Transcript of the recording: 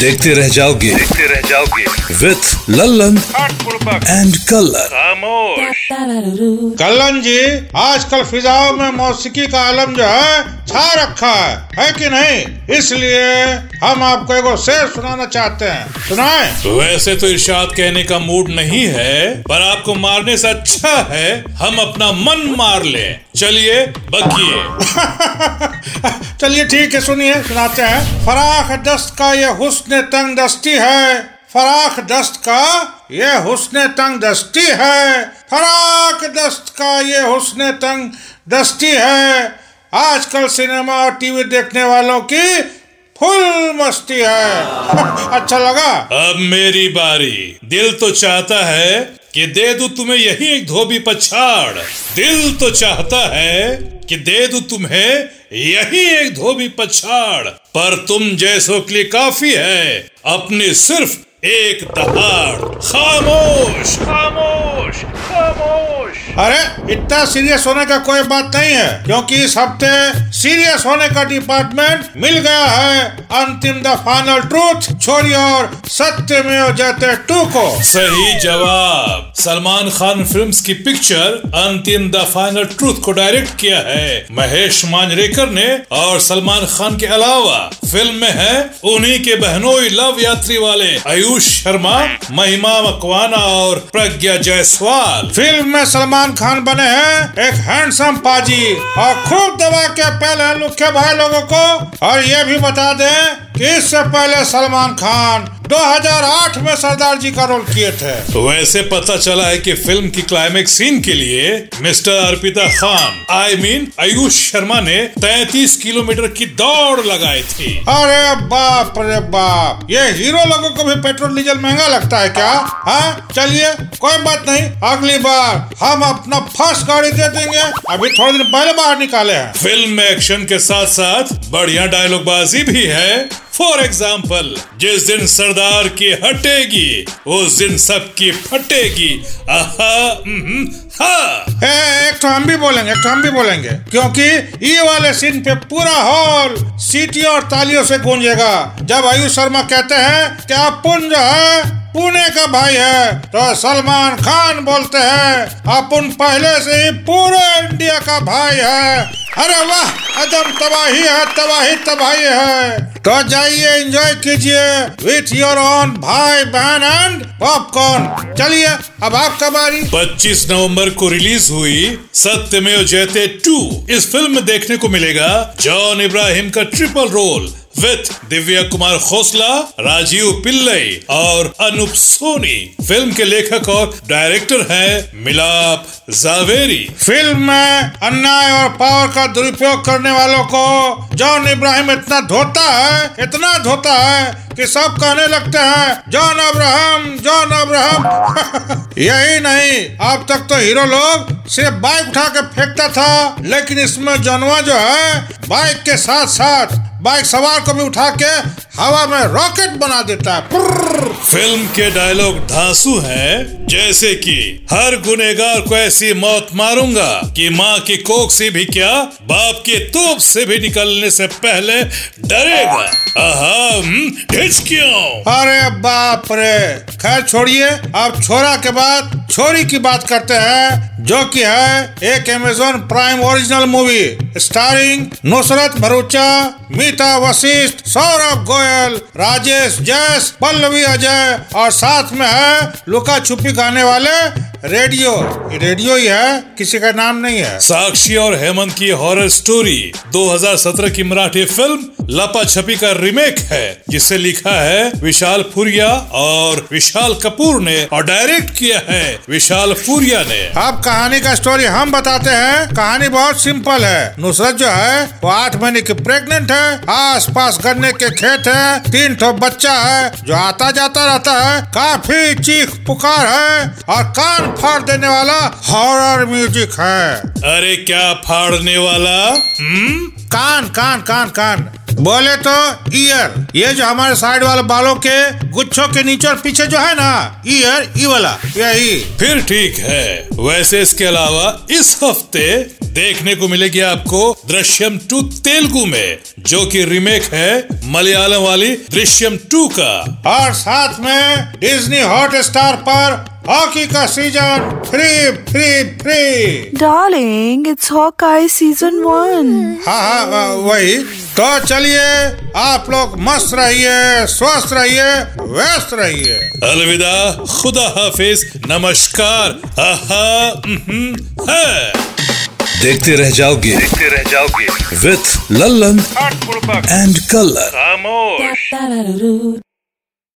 देखते रह जाओगे। देखते रह जाओगे। विथ लल्लन एंड कलर कलन कल्लन जी आजकल फिजाओं में मौसीकी का आलम जो है छा रखा है। है कि नहीं? इसलिए हम आपको एगो शेर सुनाना चाहते हैं। सुनाए। वैसे तो इरशाद कहने का मूड नहीं है पर आपको मारने से अच्छा है हम अपना मन मार ले। चलिए बकिए। चलिए ठीक है सुनिए सुनाते हैं। फराख दस्त का ये हुस्न तंग दस्ती है। फराख दस्त का ये हुस्न तंग दस्ती है। फराख दस्त का ये हुस्न तंग दस्ती है। आजकल सिनेमा और टीवी देखने वालों की फुल मस्ती है। अच्छा लगा। अब मेरी बारी। दिल तो चाहता है कि दे दूँ तुम्हें यही एक धोबी पछाड़। दिल तो चाहता है कि दे दू तुम्हें यही एक धोबी पछाड़। पर तुम जैसों के लिए काफ़ी है, अपनी सिर्फ़ एक दहाड़। खामोश खामोश। खामोश खामोश अरे इतना सीरियस होने का कोई बात नहीं है क्योंकि इस हफ़्ते सीरियस होने का डिपार्टमेंट मिल गया है अंतिम द फाइनल ट्रूथ छोरी और सत्य में जयते टू को। सही जवाब। सलमान खान फिल्म्स की picture Antim the final truth को डायरेक्ट किया है। महेश मांजरेकर ने और सलमान खान के अलावा फ़िल्म में है उन्हीं के बहनोई लव यात्री वाले आयुष शर्मा महिमा मकवाना और प्रज्ञा जायसवाल फ़िल्म में सलमान खान बने हैं, एक हैंडसम पाजी, और खूब दबा के पहले लुखे भाई लोगों को, और ये भी बता दें कि इससे पहले सलमान खान 2008 में सरदार जी का रोल किए थे। तो वैसे पता चला है कि फ़िल्म की क्लाइमेक्स सीन के लिए mister Arpita Khan I mean Aayush Sharma ने 33 किलोमीटर की दौड़ लगाई थी। अरे बाप रे बाप ये हीरो लोगों को भी पेट्रोल डीजल महँगा लगता है क्या? हाँ चलिए कोई बात नहीं अगली बार हम अपना फ़र्स्ट गाड़ी दे देंगे। अभी थोड़े दिन पहले बाहर निकाले हैं। फ़िल्म में एक्शन के साथ साथ बढ़िया डायलॉग बाजी भी है। फॉर एग्ज़ाम्पल जिस दिन सरदार की हटेगी उस दिन सबकी फटेगी। हम्म, एक तो हम भी बोलेंगे एक तो हम भी बोलेंगे क्योंकि ये वाले सीन पे पूरा हॉल सीटी और तालियों से गूंजेगा। जब आयुष शर्मा कहते हैं कि अपुन जो है? पुणे का भाई है। तो सलमान खान बोलते हैं अपुन पहले से ही पूरे इंडिया का भाई है। अरे वाह एकदम तबाही है, तबाही तबाही है। तो जाइए एंजॉय कीजिए। विथ योर ओन भाई, बहन एंड पॉपकॉर्न चलिए, अब आपका बारी। 25 नवंबर को रिलीज़ हुई सत्यमेव जयते टू। इस फ़िल्म में देखने को मिलेगा जॉन इब्राहिम का triple role with Divya Kumar Khosla, Rajeev Pillai और अनूप सोनी। फ़िल्म के लेखक और डायरेक्टर हैं मिलाप जावेरी। फ़िल्म में अन्याय और पावर का दुरुपयोग करने वालों को जॉन इब्राहिम इतना धोता है, इतना धोता है कि सब कहने लगते हैं, जॉन अब्राहम जॉन अब्राहम। यही नहीं, अब तक तो हीरो लोग सिर्फ़ बाइक उठा के फेंकता था, लेकिन इसमें जनवा जो है, बाइक के साथ साथ बाइक सवार को भी उठा के हवा में रॉकेट बना देता है। फ़िल्म के डायलॉग धांसू हैं जैसे कि हर गुनेगार को ऐसी मौत मारूँगा कि माँ की कोख से भी क्या बाप के तोप से भी निकलने से पहले डरेगा। हम्म, हिचकियों अरे बाप रे। खैर छोड़िए अब छोरा के बाद छोरी की बात करते हैं जो कि है एक Amazon prime original movie starring Nushrat Bharucha Meeta Vashisht Saurabh Goyal Rajesh Jais Pallavi Ajay और साथ में है लुका छुपी गाने वाले रेडियो। रेडियो ही है किसी का नाम नहीं है। साक्षी और हेमंत की हॉरर स्टोरी 2017 की मराठी फ़िल्म लपा छपी का रीमेक है जिसे लिखा है विशाल फूरिया और विशाल कपूर ने और डायरेक्ट किया है विशाल फूरिया ने। अब कहानी का स्टोरी हम बताते हैं। कहानी बहुत सिंपल है। नुसरत जो है वो आठ महीने की प्रेग्नेंट है। आस पास गन्ने के खेत है तीन ठो बच्चा है जो आता जाता रहता है काफ़ी चीख पुकार है और कान फाड़ देने वाला हॉरर म्यूज़िक है। अरे क्या फाड़ने वाला? हम्म कान कान कान कान। बोले तो ईयर ये जो हमारे साइड वाले बालों के गुच्छों के नीचे और पीछे जो है ना ईयर ई वाला यही। फिर ठीक है वैसे इसके अलावा इस हफ़्ते देखने को मिलेगी आपको दृश्यम टू तेलुगु में जो कि रीमेक है मलयालम वाली दृश्यम टू का। और साथ में डिज्नी हॉट स्टार पर हॉकी का season free free free Darling, it's Hawkeye season one. हाँ हाँ वही। तो चलिए आप लोग मस्त रहिए स्वस्थ रहिए व्यस्त रहिए। अलविदा खुदा हाफिज नमस्कार। आहा उम्हूं, है। देखते रह जाओगे। देखते रह जाओगे। With Lallan and colour.